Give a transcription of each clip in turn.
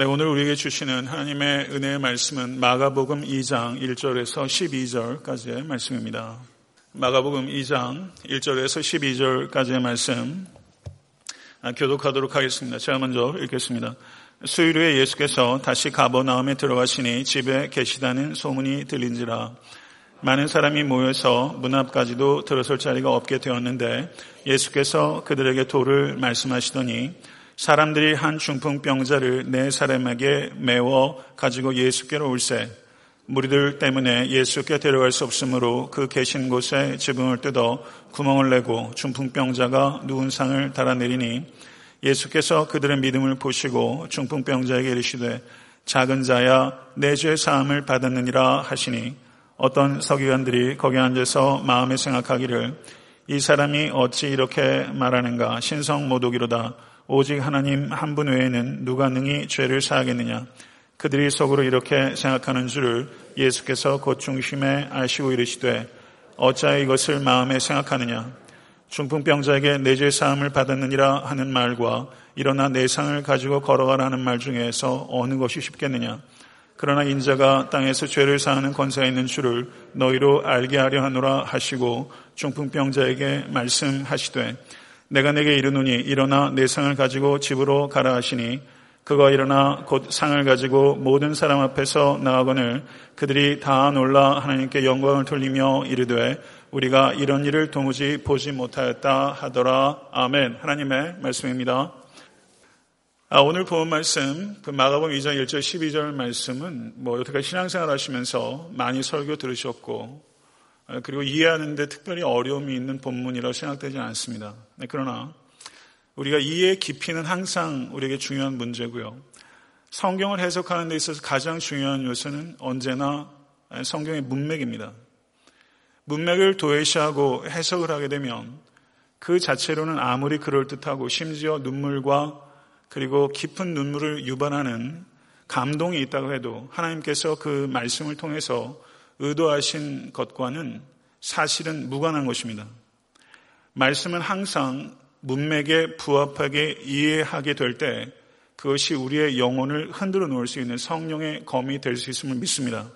네, 오늘 우리에게 주시는 하나님의 은혜의 말씀은 마가복음 2장 1절에서 12절까지의 말씀입니다. 마가복음 2장 1절에서 12절까지의 말씀 아, 교독하도록 하겠습니다. 제가 먼저 읽겠습니다. 수요일 후에 예수께서 다시 가버나움에 들어가시니 집에 계시다는 소문이 들린지라 많은 사람이 모여서 문 앞까지도 들어설 자리가 없게 되었는데 예수께서 그들에게 도를 말씀하시더니 사람들이 한 중풍병자를 네 사람에게 메워 가지고 예수께로 올세. 무리들 때문에 예수께 데려갈 수 없으므로 그 계신 곳에 지붕을 뜯어 구멍을 내고 중풍병자가 누운 상을 달아내리니 예수께서 그들의 믿음을 보시고 중풍병자에게 이르시되 작은 자야 내 죄 사함을 받았느니라 하시니 어떤 서기관들이 거기 앉아서 마음에 생각하기를 이 사람이 어찌 이렇게 말하는가? 신성 모독이로다 오직 하나님 한 분 외에는 누가 능히 죄를 사하겠느냐. 그들이 속으로 이렇게 생각하는 줄을 예수께서 곧 중심에 아시고 이르시되 어찌하여 이것을 마음에 생각하느냐. 중풍병자에게 내 죄 사함을 받았느니라 하는 말과 일어나 내 상을 가지고 걸어가라는 말 중에서 어느 것이 쉽겠느냐. 그러나 인자가 땅에서 죄를 사하는 권세가 있는 줄을 너희로 알게 하려 하노라 하시고 중풍병자에게 말씀하시되 내가 내게 이르노니 일어나 내 상을 가지고 집으로 가라 하시니 그가 일어나 곧 상을 가지고 모든 사람 앞에서 나아거늘 그들이 다 놀라 하나님께 영광을 돌리며 이르되 우리가 이런 일을 도무지 보지 못하였다 하더라 아멘 하나님의 말씀입니다. 아, 오늘 본 말씀, 그 마가복음 2장 1절 12절 말씀은 뭐 여태까지 신앙생활 하시면서 많이 설교 들으셨고 아, 그리고 이해하는데 특별히 어려움이 있는 본문이라고 생각되지 않습니다. 네, 그러나 우리가 이해의 깊이는 항상 우리에게 중요한 문제고요. 성경을 해석하는 데 있어서 가장 중요한 요소는 언제나 성경의 문맥입니다. 문맥을 도외시하고 해석을 하게 되면 그 자체로는 아무리 그럴듯하고 심지어 눈물과 그리고 깊은 눈물을 유발하는 감동이 있다고 해도 하나님께서 그 말씀을 통해서 의도하신 것과는 사실은 무관한 것입니다. 말씀은 항상 문맥에 부합하게 이해하게 될 때 그것이 우리의 영혼을 흔들어 놓을 수 있는 성령의 검이 될 수 있음을 믿습니다.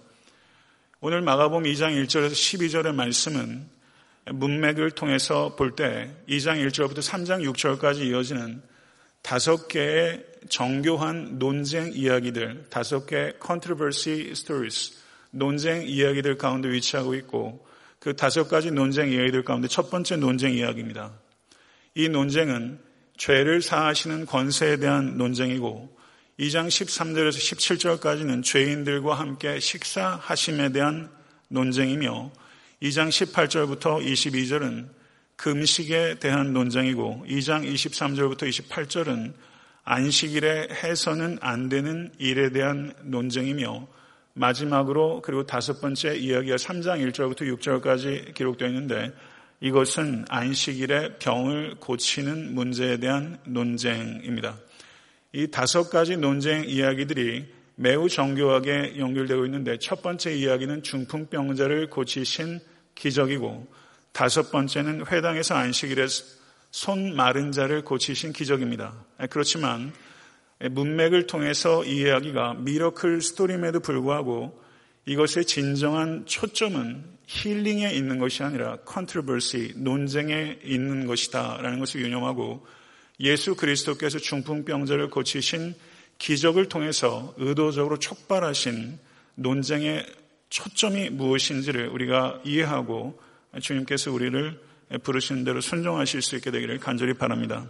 오늘 마가복음 2장 1절에서 12절의 말씀은 문맥을 통해서 볼 때 2장 1절부터 3장 6절까지 이어지는 다섯 개의 정교한 논쟁 이야기들, 다섯 개의 controversy stories, 논쟁 이야기들 가운데 위치하고 있고 그 다섯 가지 논쟁 이야기들 가운데 첫 번째 논쟁 이야기입니다. 이 논쟁은 죄를 사하시는 권세에 대한 논쟁이고 2장 13절에서 17절까지는 죄인들과 함께 식사하심에 대한 논쟁이며 2장 18절부터 22절은 금식에 대한 논쟁이고 2장 23절부터 28절은 안식일에 해서는 안 되는 일에 대한 논쟁이며 마지막으로 그리고 다섯 번째 이야기가 3장 1절부터 6절까지 기록되어 있는데 이것은 안식일에 병을 고치는 문제에 대한 논쟁입니다. 이 다섯 가지 논쟁 이야기들이 매우 정교하게 연결되고 있는데 첫 번째 이야기는 중풍병자를 고치신 기적이고 다섯 번째는 회당에서 안식일에 손 마른 자를 고치신 기적입니다. 그렇지만 문맥을 통해서 이해하기가 miracle story임에도 불구하고 이것의 진정한 초점은 힐링에 있는 것이 아니라 controversy, 논쟁에 있는 것이다라는 것을 유념하고 예수 그리스도께서 중풍병자를 고치신 기적을 통해서 의도적으로 촉발하신 논쟁의 초점이 무엇인지를 우리가 이해하고 주님께서 우리를 부르시는 대로 순종하실 수 있게 되기를 간절히 바랍니다.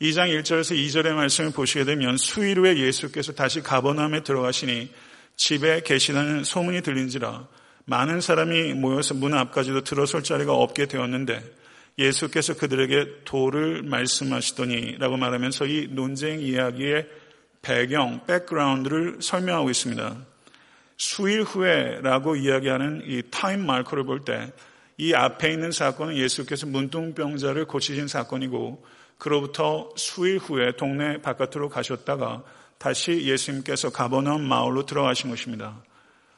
2장 1절에서 2절의 말씀을 보시게 되면 수일 후에 예수께서 다시 가버나움에 들어가시니 집에 계시다는 소문이 들린지라 많은 사람이 모여서 문 앞까지도 들어설 자리가 없게 되었는데 예수께서 그들에게 도를 말씀하시더니 라고 말하면서 이 논쟁 이야기의 배경, background를 설명하고 있습니다. 수일 후에라고 이야기하는 이 time marker를 볼 때 이 앞에 있는 사건은 예수께서 문둥병자를 고치신 사건이고 그로부터 수일 후에 동네 바깥으로 가셨다가 다시 예수님께서 가버나움 마을로 들어가신 것입니다.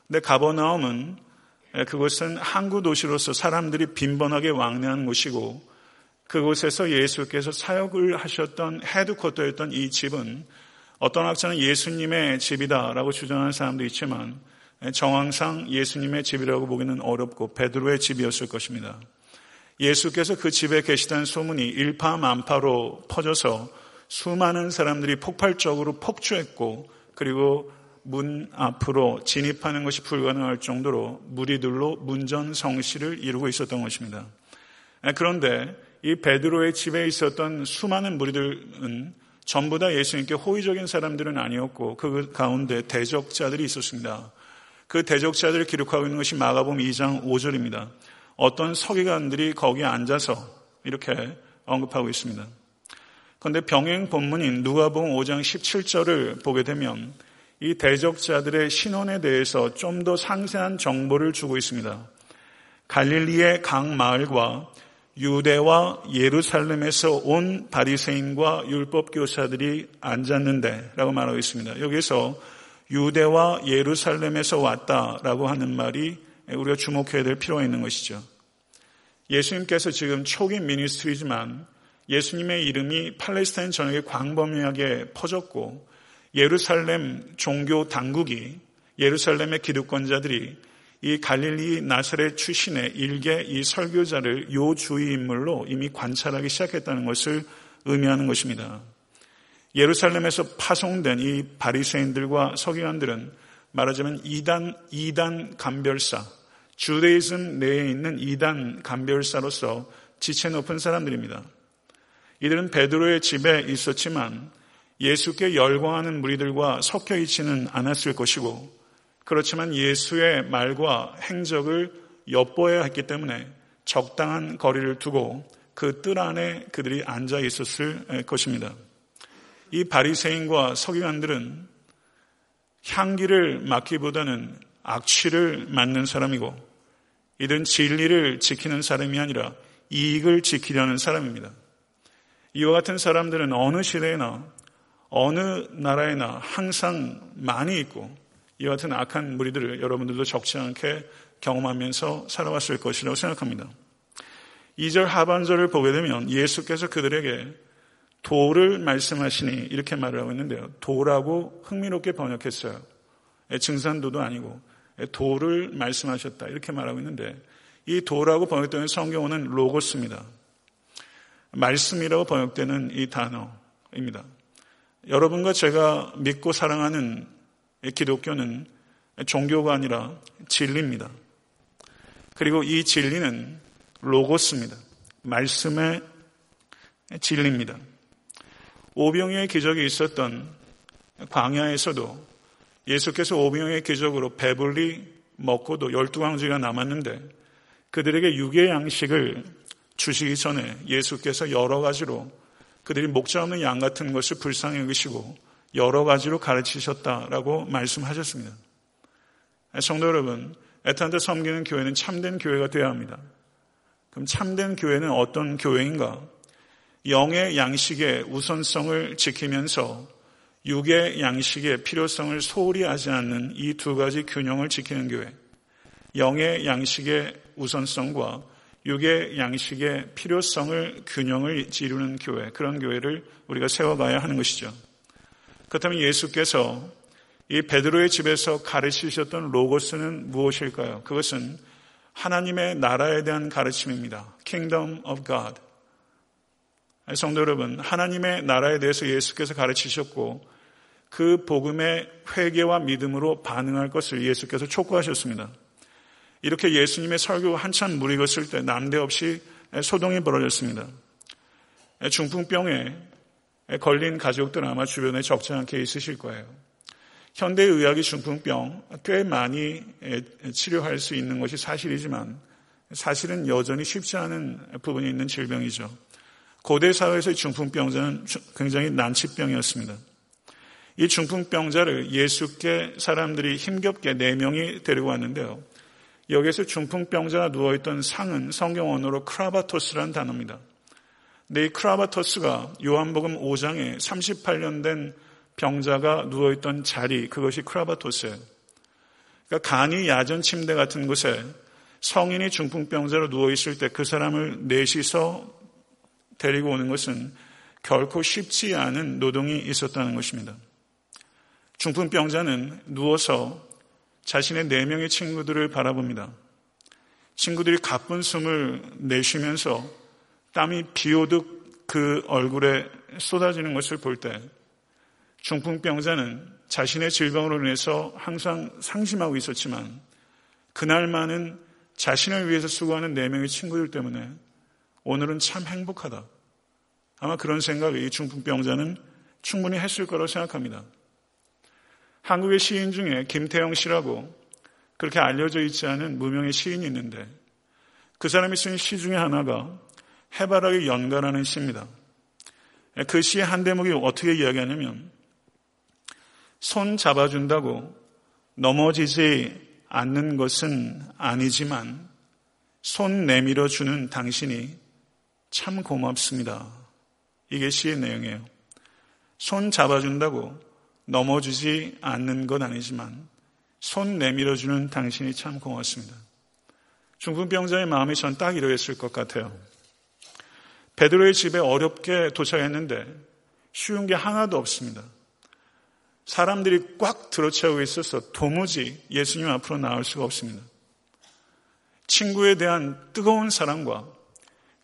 근데 가버나움은 그것은 항구 도시로서 사람들이 빈번하게 왕래하는 곳이고 그곳에서 예수께서 사역을 하셨던 헤드쿼터였던 이 집은 어떤 학자는 예수님의 집이다라고 주장하는 사람도 있지만 정황상 예수님의 집이라고 보기는 어렵고 베드로의 집이었을 것입니다. 예수께서 그 집에 계시다는 소문이 일파만파로 퍼져서 수많은 사람들이 폭발적으로 폭주했고 그리고 문 앞으로 진입하는 것이 불가능할 정도로 무리들로 문전성시를 이루고 있었던 것입니다. 그런데 이 베드로의 집에 있었던 수많은 무리들은 전부 다 예수님께 호의적인 사람들은 아니었고 그 가운데 대적자들이 있었습니다. 그 대적자들을 기록하고 있는 것이 마가복음 2장 5절입니다. 어떤 서기관들이 거기에 앉아서 이렇게 언급하고 있습니다. 그런데 병행 본문인 누가복음 5장 17절을 보게 되면 이 대적자들의 신원에 대해서 좀 더 상세한 정보를 주고 있습니다. 갈릴리의 각 마을과 유대와 예루살렘에서 온 바리새인과 율법 교사들이 앉았는데라고 말하고 있습니다. 여기서 유대와 예루살렘에서 왔다라고 하는 말이 우리가 주목해야 될 필요가 있는 것이죠. 예수님께서 지금 초기 미니스트리지만 예수님의 이름이 팔레스타인 전역에 광범위하게 퍼졌고 예루살렘 종교 당국이 예루살렘의 기득권자들이 이 갈릴리 나사렛 출신의 일개 이 설교자를 요 주의 인물로 이미 관찰하기 시작했다는 것을 의미하는 것입니다. 예루살렘에서 파송된 이 바리새인들과 서기관들은 말하자면 이단 이단 감별사, 주데이즘 내에 있는 이단 감별사로서 지체 높은 사람들입니다. 이들은 베드로의 집에 있었지만 예수께 열광하는 무리들과 섞여 있지는 않았을 것이고 그렇지만 예수의 말과 행적을 엿보아야 했기 때문에 적당한 거리를 두고 그 뜰 안에 그들이 앉아 있었을 것입니다. 이 바리새인과 서기관들은 향기를 맡기보다는 악취를 맡는 사람이고 이들은 진리를 지키는 사람이 아니라 이익을 지키려는 사람입니다. 이와 같은 사람들은 어느 시대에나 어느 나라에나 항상 많이 있고 이와 같은 악한 무리들을 여러분들도 적지 않게 경험하면서 살아왔을 것이라고 생각합니다. 2절 하반절을 보게 되면 예수께서 그들에게 도를 말씀하시니 이렇게 말을 하고 있는데요. 도라고 흥미롭게 번역했어요. 증산도도 아니고 도를 말씀하셨다 이렇게 말하고 있는데 이 도라고 번역되는 성경어는 로고스입니다. 말씀이라고 번역되는 이 단어입니다. 여러분과 제가 믿고 사랑하는 기독교는 종교가 아니라 진리입니다. 그리고 이 진리는 로고스입니다. 말씀의 진리입니다. 오병이의 기적이 있었던 광야에서도 예수께서 오병이의 기적으로 배불리 먹고도 열두 강지가 남았는데 그들에게 육의 양식을 주시기 전에 예수께서 여러 가지로 그들이 목자 없는 양 같은 것을 불쌍히 여기시고 여러 가지로 가르치셨다라고 말씀하셨습니다. 성도 여러분, 애타한테 섬기는 교회는 참된 교회가 되어야 합니다. 그럼 참된 교회는 어떤 교회인가? 영의 양식의 우선성을 지키면서 육의 양식의 필요성을 소홀히 하지 않는 이 두 가지 균형을 지키는 교회. 영의 양식의 우선성과 육의 양식의 필요성을 균형을 이루는 교회, 그런 교회를 우리가 세워가야 하는 것이죠. 그렇다면 예수께서 이 베드로의 집에서 가르치셨던 로고스는 무엇일까요? 그것은 하나님의 나라에 대한 가르침입니다. Kingdom of God. 성도 여러분, 하나님의 나라에 대해서 예수께서 가르치셨고 그 복음의 회개와 믿음으로 반응할 것을 예수께서 촉구하셨습니다. 이렇게 예수님의 설교가 한참 무리었을 때 난데없이 소동이 벌어졌습니다. 중풍병에 걸린 가족들 아마 주변에 적지 않게 있으실 거예요. 현대의학이 중풍병 꽤 많이 치료할 수 있는 것이 사실이지만 사실은 여전히 쉽지 않은 부분이 있는 질병이죠. 고대 사회에서의 중풍병자는 굉장히 난치병이었습니다. 이 중풍병자를 예수께 사람들이 힘겹게 네 명이 데리고 왔는데요. 여기에서 중풍병자가 누워있던 상은 성경 언어로 크라바토스라는 단어입니다. 근데 이 크라바토스가 요한복음 5장에 38년 된 병자가 누워있던 자리, 그것이 크라바토스예요. 그러니까 간이 야전 침대 같은 곳에 성인이 중풍병자로 누워있을 때 그 사람을 넷이서 데리고 오는 것은 결코 쉽지 않은 노동이 있었다는 것입니다. 중풍병자는 누워서 자신의 네 명의 친구들을 바라봅니다. 친구들이 가쁜 숨을 내쉬면서 땀이 비 오듯 그 얼굴에 쏟아지는 것을 볼 때 중풍병자는 자신의 질병으로 인해서 항상 상심하고 있었지만 그날만은 자신을 위해서 수고하는 네 명의 친구들 때문에 오늘은 참 행복하다. 아마 그런 생각을 이 중풍병자는 충분히 했을 거라고 생각합니다. 한국의 시인 중에 김태영 씨라고 그렇게 알려져 있지 않은 무명의 시인이 있는데 그 사람이 쓴 시 중에 하나가 해바라기 연가라는 시입니다. 그 시의 한 대목이 어떻게 이야기하냐면 손 잡아준다고 넘어지지 않는 것은 아니지만 손 내밀어 주는 당신이 참 고맙습니다. 이게 시의 내용이에요. 손 잡아준다고 넘어지지 않는 것 아니지만 손 내밀어 주는 당신이 참 고맙습니다. 중풍병자의 마음이 전 딱 이러했을 것 같아요. 베드로의 집에 어렵게 도착했는데 쉬운 게 하나도 없습니다. 사람들이 꽉 들어채우고 있어서 도무지 예수님 앞으로 나올 수가 없습니다. 친구에 대한 뜨거운 사랑과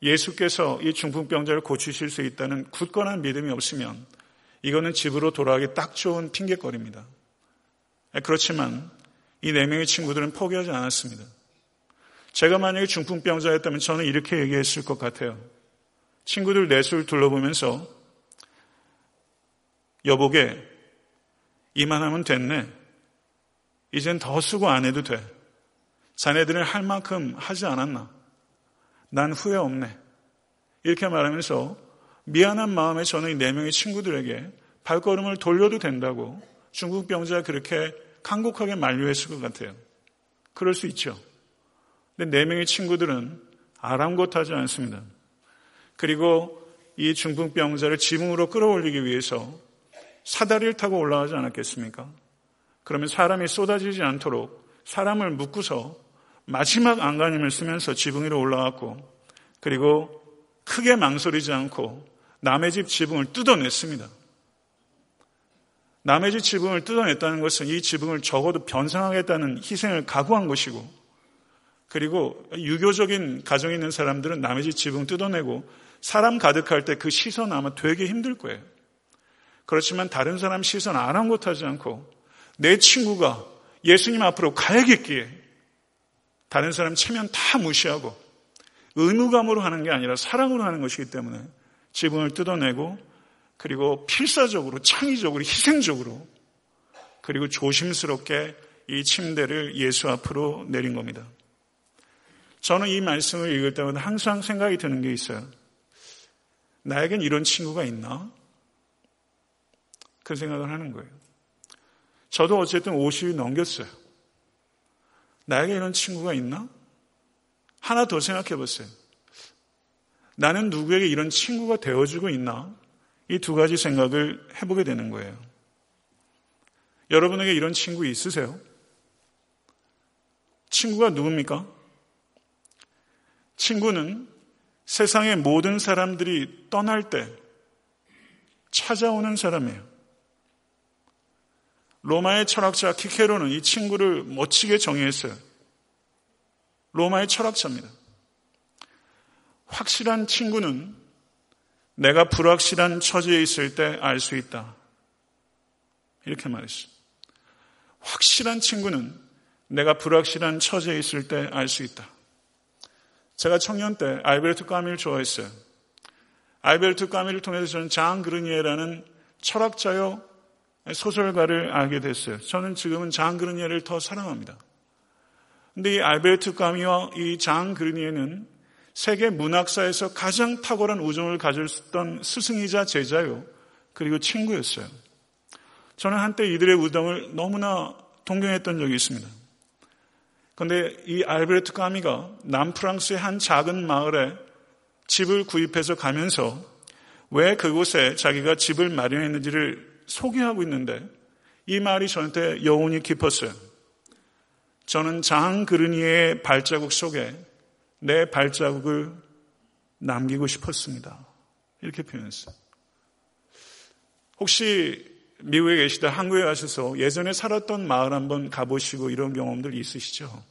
예수께서 이 중풍병자를 고치실 수 있다는 굳건한 믿음이 없으면 이거는 집으로 돌아가기 딱 좋은 핑계거리입니다. 그렇지만 이 네 명의 친구들은 포기하지 않았습니다. 제가 만약에 중풍병자였다면 저는 이렇게 얘기했을 것 같아요. 친구들 넷을 둘러보면서 여보게 이만하면 됐네. 이젠 더 수고 안 해도 돼. 자네들은 할 만큼 하지 않았나? 난 후회 없네. 이렇게 말하면서 미안한 마음에 저는 이네 명의 친구들에게 발걸음을 돌려도 된다고 중국 병자가 그렇게 간곡하게 만류했을 것 같아요. 그럴 수 있죠. 근데 네 명의 친구들은 아랑곳하지 않습니다. 그리고 이 중풍 병자를 지붕으로 끌어올리기 위해서 사다리를 타고 올라가지 않았겠습니까? 그러면 사람이 쏟아지지 않도록 사람을 묶고서 마지막 안간힘을 쓰면서 지붕 위로 올라갔고 그리고 크게 망설이지 않고 남의 집 지붕을 뜯어냈습니다. 남의 집 지붕을 뜯어냈다는 것은 이 지붕을 적어도 변상하겠다는 희생을 각오한 것이고 그리고 유교적인 가정에 있는 사람들은 남의 집 지붕 뜯어내고 사람 가득할 때 그 시선 아마 되게 힘들 거예요. 그렇지만 다른 사람 시선 아랑곳하지 않고 내 친구가 예수님 앞으로 가야겠기에 다른 사람 체면 다 무시하고 의무감으로 하는 게 아니라 사랑으로 하는 것이기 때문에 지붕을 뜯어내고 그리고 필사적으로 창의적으로 희생적으로 그리고 조심스럽게 이 침대를 예수 앞으로 내린 겁니다. 저는 이 말씀을 읽을 때마다 항상 생각이 드는 게 있어요. 나에겐 이런 친구가 있나? 그 생각을 하는 거예요. 저도 어쨌든 50이 넘겼어요. 나에게 이런 친구가 있나? 하나 더 생각해 보세요. 나는 누구에게 이런 친구가 되어주고 있나? 이 두 가지 생각을 해보게 되는 거예요. 여러분에게 이런 친구 있으세요? 친구가 누굽니까? 친구는 세상의 모든 사람들이 떠날 때 찾아오는 사람이에요. 로마의 철학자 키케로는 이 친구를 멋지게 정의했어요. 로마의 철학자입니다. 확실한 친구는 내가 불확실한 처지에 있을 때 알 수 있다. 이렇게 말했어요. 확실한 친구는 내가 불확실한 처지에 있을 때 알 수 있다. 제가 청년 때 알베르트 까미를 좋아했어요. 알베르트 까미를 통해서 저는 장 그르니에라는 철학자요 소설가를 알게 됐어요. 저는 지금은 장 그르니에를 더 사랑합니다. 근데 이 알베르트 까미와 이 장 그르니에는 세계 문학사에서 가장 탁월한 우정을 가졌던 스승이자 제자요. 그리고 친구였어요. 저는 한때 이들의 우정을 너무나 동경했던 적이 있습니다. 그런데 이 알베르트 까미가 남프랑스의 한 작은 마을에 집을 구입해서 가면서 왜 그곳에 자기가 집을 마련했는지를 소개하고 있는데 이 말이 저한테 여운이 깊었어요. 저는 장 그르니의 발자국 속에 내 발자국을 남기고 싶었습니다. 이렇게 표현했어요. 혹시 미국에 계시다 한국에 가셔서 예전에 살았던 마을 한번 가보시고 이런 경험들 있으시죠?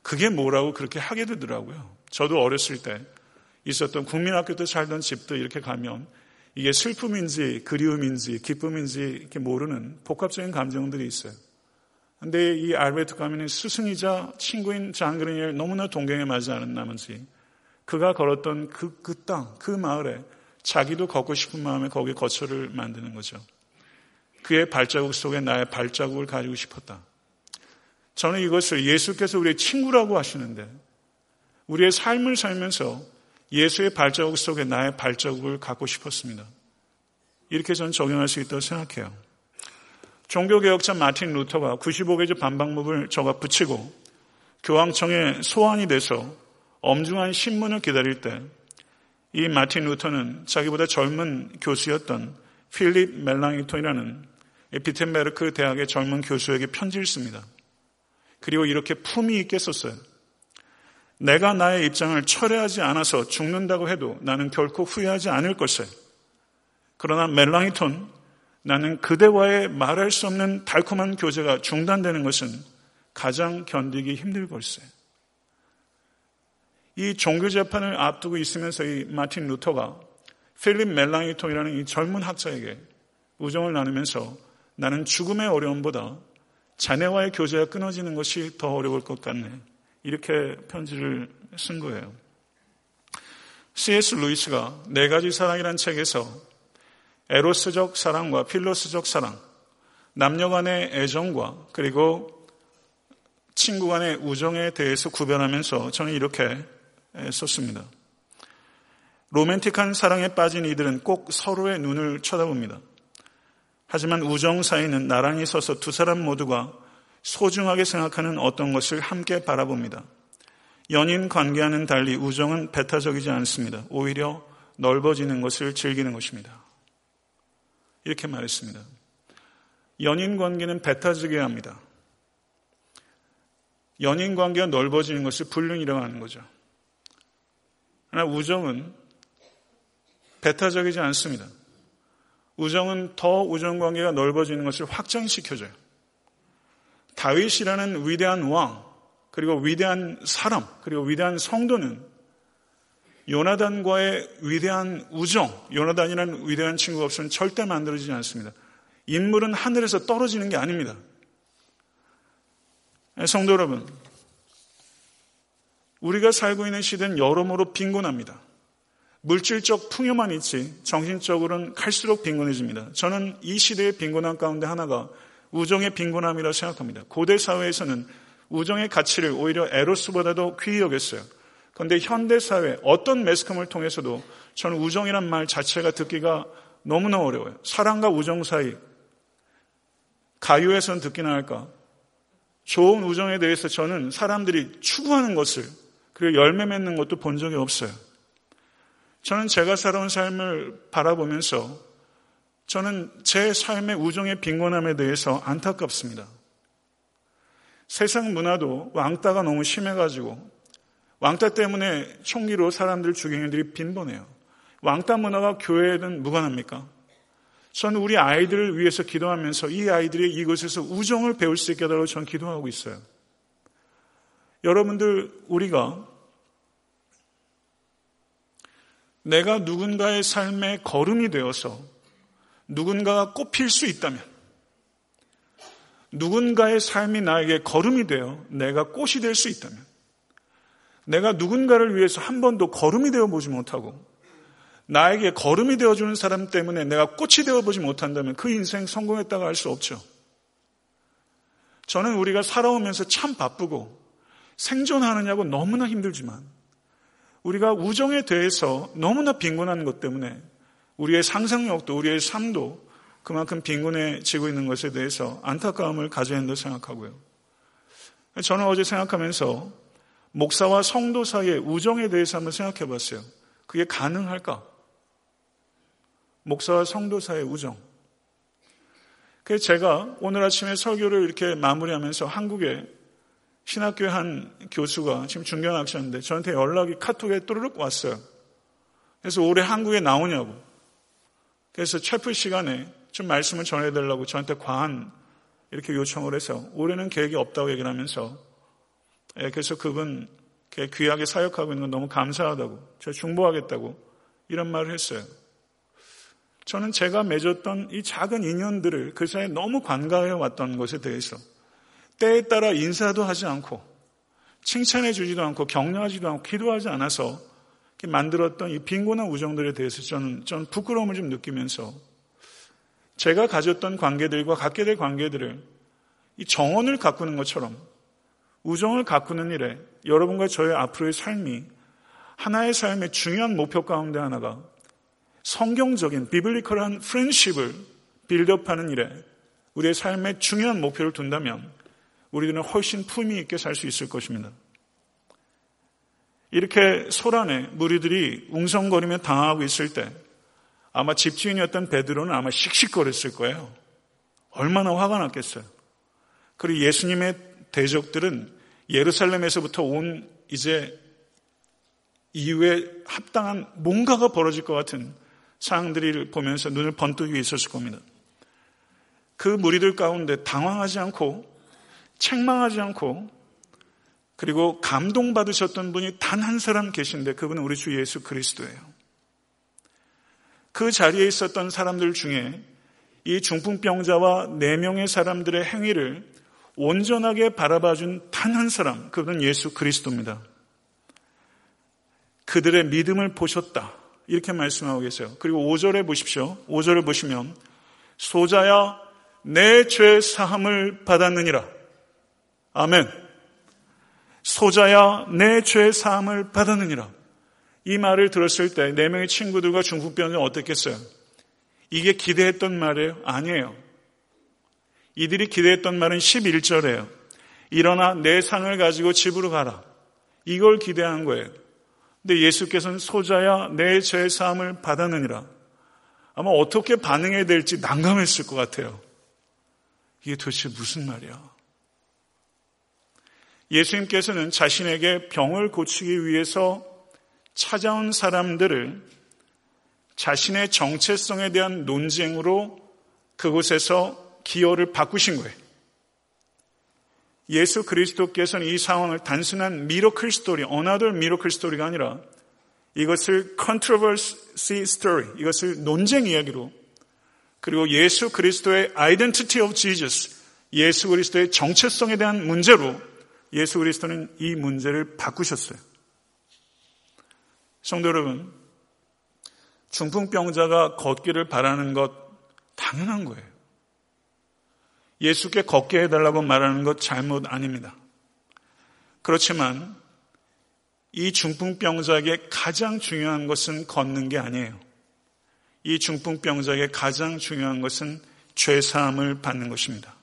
그게 뭐라고 그렇게 하게 되더라고요. 저도 어렸을 때 있었던 국민학교 때 살던 집도 이렇게 가면 이게 슬픔인지 그리움인지 기쁨인지 이렇게 모르는 복합적인 감정들이 있어요. 근데 이 알베르트 가면은 스승이자 친구인 장그린을 너무나 동경에 맞지 않은 나머지 그가 걸었던 그, 그 땅, 그 마을에 자기도 걷고 싶은 마음에 거기에 거처를 만드는 거죠. 그의 발자국 속에 나의 발자국을 가지고 싶었다. 저는 이것을 예수께서 우리의 친구라고 하시는데 우리의 삶을 살면서 예수의 발자국 속에 나의 발자국을 갖고 싶었습니다. 이렇게 저는 적용할 수 있다고 생각해요. 종교개혁자 마틴 루터가 95개조 반박문을 적어 붙이고 교황청에 소환이 돼서 엄중한 신문을 기다릴 때 이 마틴 루터는 자기보다 젊은 교수였던 필립 멜랑이톤이라는 비텐베르크 대학의 젊은 교수에게 편지를 씁니다. 그리고 이렇게 품위 있게 썼어요. 내가 나의 입장을 철회하지 않아서 죽는다고 해도 나는 결코 후회하지 않을 것을. 그러나 멜랑이톤, 나는 그대와의 말할 수 없는 달콤한 교제가 중단되는 것은 가장 견디기 힘들 걸세. 이 종교 재판을 앞두고 있으면서 이 마틴 루터가 필립 멜랑이톤이라는 이 젊은 학자에게 우정을 나누면서 나는 죽음의 어려움보다 자네와의 교제가 끊어지는 것이 더 어려울 것 같네. 이렇게 편지를 쓴 거예요. C.S. 루이스가 네 가지 사랑이란 책에서 에로스적 사랑과 필로스적 사랑, 남녀 간의 애정과 그리고 친구 간의 우정에 대해서 구별하면서 저는 이렇게 썼습니다. 로맨틱한 사랑에 빠진 이들은 꼭 서로의 눈을 쳐다봅니다. 하지만 우정 사이는 나란히 서서 두 사람 모두가 소중하게 생각하는 어떤 것을 함께 바라봅니다. 연인 관계와는 달리 우정은 배타적이지 않습니다. 오히려 넓어지는 것을 즐기는 것입니다. 이렇게 말했습니다. 연인 관계는 배타적이어야 합니다. 연인 관계가 넓어지는 것을 불륜이라고 하는 거죠. 그러나 우정은 배타적이지 않습니다. 우정은 더 우정 관계가 넓어지는 것을 확장시켜줘요. 다윗이라는 위대한 왕, 그리고 위대한 사람, 그리고 위대한 성도는 요나단과의 위대한 우정, 요나단이라는 위대한 친구가 없으면 절대 만들어지지 않습니다. 인물은 하늘에서 떨어지는 게 아닙니다. 성도 여러분, 우리가 살고 있는 시대는 여러모로 빈곤합니다. 물질적 풍요만 있지 정신적으로는 갈수록 빈곤해집니다. 저는 이 시대의 빈곤함 가운데 하나가 우정의 빈곤함이라고 생각합니다. 고대 사회에서는 우정의 가치를 오히려 에로스보다도 귀히 여겼어요. 그런데 현대 사회 어떤 매스컴을 통해서도 저는 우정이란 말 자체가 듣기가 너무나 어려워요. 사랑과 우정 사이 가요에서는 듣기나 할까? 좋은 우정에 대해서 저는 사람들이 추구하는 것을 그리고 열매 맺는 것도 본 적이 없어요. 저는 제가 살아온 삶을 바라보면서 저는 제 삶의 우정의 빈곤함에 대해서 안타깝습니다. 세상 문화도 왕따가 너무 심해가지고 왕따 때문에 총기로 사람들 죽이는 일들이 빈번해요. 왕따 문화가 교회에는 무관합니까? 저는 우리 아이들을 위해서 기도하면서 이 아이들이 이곳에서 우정을 배울 수 있게 하도록 저는 기도하고 있어요. 여러분들, 우리가 내가 누군가의 삶의 걸음이 되어서 누군가가 꼽힐 수 있다면, 누군가의 삶이 나에게 걸음이 되어 내가 꽃이 될 수 있다면, 내가 누군가를 위해서 한 번도 걸음이 되어 보지 못하고, 나에게 걸음이 되어주는 사람 때문에 내가 꽃이 되어보지 못한다면 그 인생 성공했다고 할 수 없죠. 저는 우리가 살아오면서 참 바쁘고 생존하느냐고 너무나 힘들지만 우리가 우정에 대해서 너무나 빈곤한 것 때문에 우리의 상상력도 우리의 삶도 그만큼 빈곤해지고 있는 것에 대해서 안타까움을 가져야 한다고 생각하고요. 저는 어제 생각하면서 목사와 성도 사이의 우정에 대해서 한번 생각해 봤어요. 그게 가능할까? 목사와 성도 사이의 우정. 그래서 제가 오늘 아침에 설교를 이렇게 마무리하면서 한국에 신학교의 한 교수가 지금 중견학생인데 저한테 연락이 카톡에 또르륵 왔어요. 그래서 올해 한국에 나오냐고. 그래서 체프 시간에 좀 말씀을 전해달라고 저한테 과한 이렇게 요청을 해서 올해는 계획이 없다고 얘기를 하면서 예, 그래서 그분 귀하게 사역하고 있는 건 너무 감사하다고 제가 중보하겠다고 이런 말을 했어요. 저는 제가 맺었던 이 작은 인연들을 그 사이에 너무 관가해 왔던 것에 대해서 때에 따라 인사도 하지 않고 칭찬해 주지도 않고 격려하지도 않고 기도하지 않아서 만들었던 이 빈곤한 우정들에 대해서 저는, 저는 부끄러움을 좀 느끼면서 제가 가졌던 관계들과 갖게 될 관계들을 이 정원을 가꾸는 것처럼 우정을 가꾸는 일에 여러분과 저의 앞으로의 삶이 하나의 삶의 중요한 목표 가운데 하나가 성경적인 비블리컬한 프렌십을 빌드업하는 일에 우리의 삶의 중요한 목표를 둔다면 우리들은 훨씬 품위 있게 살 수 있을 것입니다. 이렇게 소란에 무리들이 웅성거리며 당하고 있을 때 아마 집주인이었던 베드로는 아마 씩씩거렸을 거예요. 얼마나 화가 났겠어요. 그리고 예수님의 대적들은 예루살렘에서부터 온 이제 이후에 합당한 뭔가가 벌어질 것 같은 상황들을 보면서 눈을 번뜩 이 있었을 겁니다. 그 무리들 가운데 당황하지 않고 책망하지 않고 그리고 감동받으셨던 분이 단 한 사람 계신데 그분은 우리 주 예수 그리스도예요. 그 자리에 있었던 사람들 중에 이 중풍병자와 네 명의 사람들의 행위를 온전하게 바라봐준 단 한 사람, 그분은 예수 그리스도입니다. 그들의 믿음을 보셨다. 이렇게 말씀하고 계세요. 그리고 5절에 보십시오. 5절을 보시면 소자야 내 죄 사함을 받았느니라. 아멘. 소자야 내 죄 사함을 받았느니라. 이 말을 들었을 때 네 명의 친구들과 중국병은 어땠겠어요? 이게 기대했던 말이에요? 아니에요. 이들이 기대했던 말은 11절에요. 일어나 내 상을 가지고 집으로 가라. 이걸 기대한 거예요. 근데 예수께서는 소자야 내 죄 사함을 받았느니라. 아마 어떻게 반응해야 될지 난감했을 것 같아요. 이게 도대체 무슨 말이야? 예수님께서는 자신에게 병을 고치기 위해서 찾아온 사람들을 자신의 정체성에 대한 논쟁으로 그곳에서 기어를 바꾸신 거예요. 예수 그리스도께서는 이 상황을 단순한 miracle story, another miracle story가 아니라 이것을 controversy story, 이것을 논쟁 이야기로 그리고 예수 그리스도의 identity of Jesus, 예수 그리스도의 정체성에 대한 문제로 예수 그리스도는 이 문제를 바꾸셨어요. 성도 여러분, 중풍병자가 걷기를 바라는 것 당연한 거예요. 예수께 걷게 해달라고 말하는 것 잘못 아닙니다. 그렇지만 이 중풍병자에게 가장 중요한 것은 걷는 게 아니에요. 이 중풍병자에게 가장 중요한 것은 죄사함을 받는 것입니다.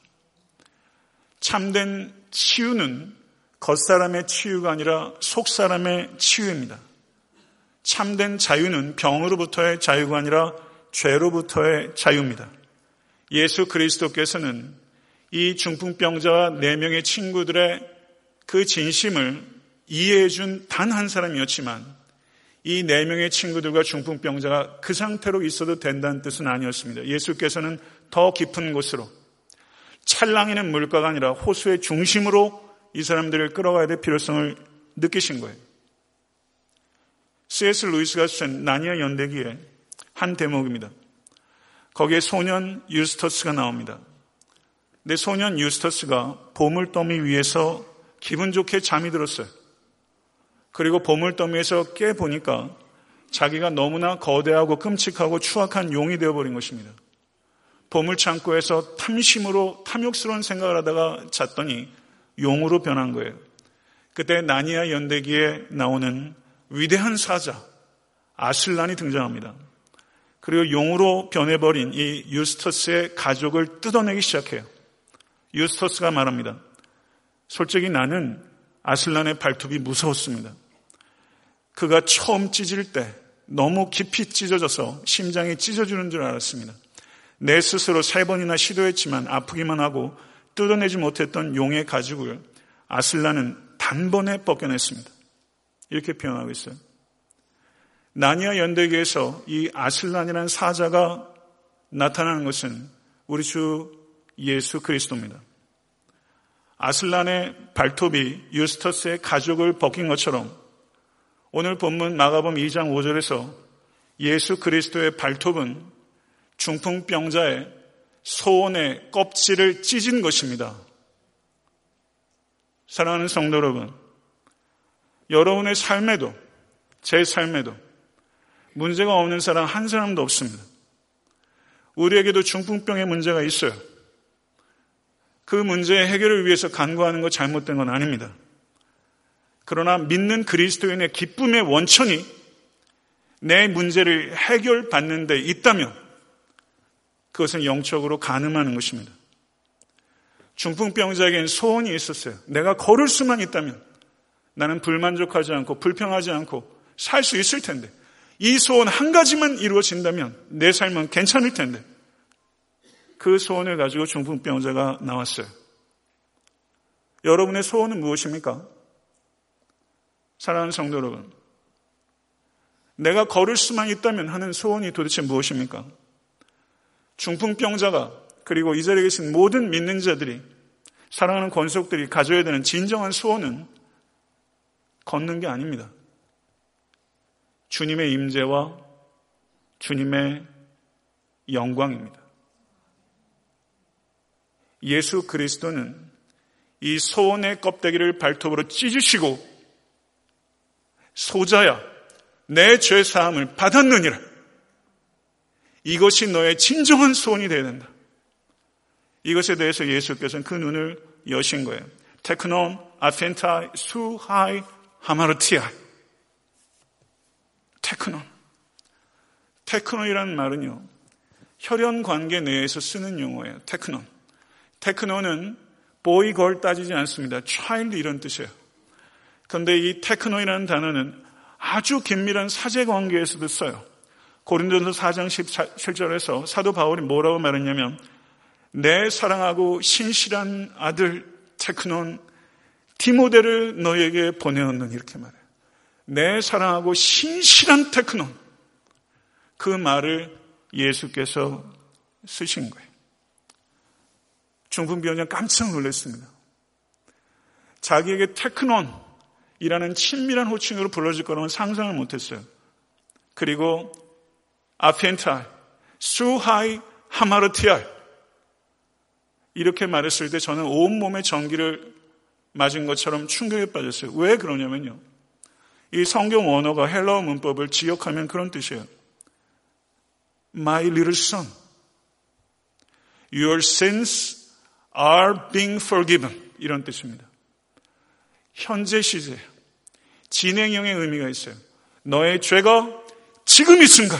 참된 치유는 겉사람의 치유가 아니라 속사람의 치유입니다. 참된 자유는 병으로부터의 자유가 아니라 죄로부터의 자유입니다. 예수 그리스도께서는 이 중풍병자와 네 명의 친구들의 그 진심을 이해해 준 단 한 사람이었지만 이 네 명의 친구들과 중풍병자가 그 상태로 있어도 된다는 뜻은 아니었습니다. 예수께서는 더 깊은 곳으로 찰랑이는 물가가 아니라 호수의 중심으로 이 사람들을 끌어가야 될 필요성을 느끼신 거예요. C.S. 루이스가 쓴 나니아 연대기의 한 대목입니다. 거기에 소년 유스터스가 나옵니다. 근데 소년 유스터스가 보물더미 위에서 기분 좋게 잠이 들었어요. 그리고 보물더미에서 깨 보니까 자기가 너무나 거대하고 끔찍하고 추악한 용이 되어버린 것입니다. 보물창고에서 탐심으로 탐욕스러운 생각을 하다가 잤더니 용으로 변한 거예요. 그때 나니아 연대기에 나오는 위대한 사자 아슬란이 등장합니다. 그리고 용으로 변해버린 이 유스터스의 가족을 뜯어내기 시작해요. 유스터스가 말합니다. 솔직히 나는 아슬란의 발톱이 무서웠습니다. 그가 처음 찢을 때 너무 깊이 찢어져서 심장이 찢어지는 줄 알았습니다. 내 스스로 세 번이나 시도했지만 아프기만 하고 뜯어내지 못했던 용의 가죽을 아슬란은 단번에 벗겨냈습니다. 이렇게 표현하고 있어요. 나니아 연대기에서 이 아슬란이라는 사자가 나타나는 것은 우리 주 예수 그리스도입니다. 아슬란의 발톱이 유스터스의 가죽을 벗긴 것처럼 오늘 본문 마가범 2장 5절에서 예수 그리스도의 발톱은 중풍병자의 소원의 껍질을 찢은 것입니다. 사랑하는 성도 여러분, 여러분의 삶에도 제 삶에도 문제가 없는 사람 한 사람도 없습니다. 우리에게도 중풍병의 문제가 있어요. 그 문제의 해결을 위해서 간구하는 거 잘못된 건 아닙니다. 그러나 믿는 그리스도인의 기쁨의 원천이 내 문제를 해결받는 데 있다면 그것은 영적으로 가늠하는 것입니다. 중풍병자에게는 소원이 있었어요. 내가 걸을 수만 있다면 나는 불만족하지 않고 불평하지 않고 살 수 있을 텐데 이 소원 한 가지만 이루어진다면 내 삶은 괜찮을 텐데 그 소원을 가지고 중풍병자가 나왔어요. 여러분의 소원은 무엇입니까? 사랑하는 성도 여러분. 내가 걸을 수만 있다면 하는 소원이 도대체 무엇입니까? 중풍병자가 그리고 이 자리에 계신 모든 믿는 자들이 사랑하는 권속들이 가져야 되는 진정한 소원은 걷는 게 아닙니다. 주님의 임재와 주님의 영광입니다. 예수 그리스도는 이 소원의 껍데기를 발톱으로 찢으시고 소자야 내 죄 사함을 받았느니라. 이것이 너의 진정한 소원이 되어야 된다. 이것에 대해서 예수께서는 그 눈을 여신 거예요. Τέκνον ἀφίενταί σου αἱ ἁμαρτίαι τέκνον τέκνον이라는 말은요 혈연 관계 내에서 쓰는 용어예요. τέκνον τέκνον은 boy girl 따지지 않습니다. child 이런 뜻이에요. 그런데 이 τέκνον이라는 단어는 아주 긴밀한 사제 관계에서도 써요. 고린도서 4장 17절에서 사도 바울이 뭐라고 말했냐면 내 사랑하고 신실한 아들 테크논 디모데를 너에게 보내었는 이렇게 말해요. 내 사랑하고 신실한 테크논 그 말을 예수께서 쓰신 거예요. 중풍병자 깜짝 놀랐습니다. 자기에게 테크논이라는 친밀한 호칭으로 불러질 거라는 상상을 못했어요. 그리고 아펜타, 수하이 하마르티알 이렇게 말했을 때 저는 온몸에 전기를 맞은 것처럼 충격에 빠졌어요. 왜 그러냐면요. 이 성경 원어가 헬라어 문법을 지역하면 그런 뜻이에요. My little son, your sins are being forgiven. 이런 뜻입니다. 현재 시제, 진행형의 의미가 있어요. 너의 죄가 지금 이 순간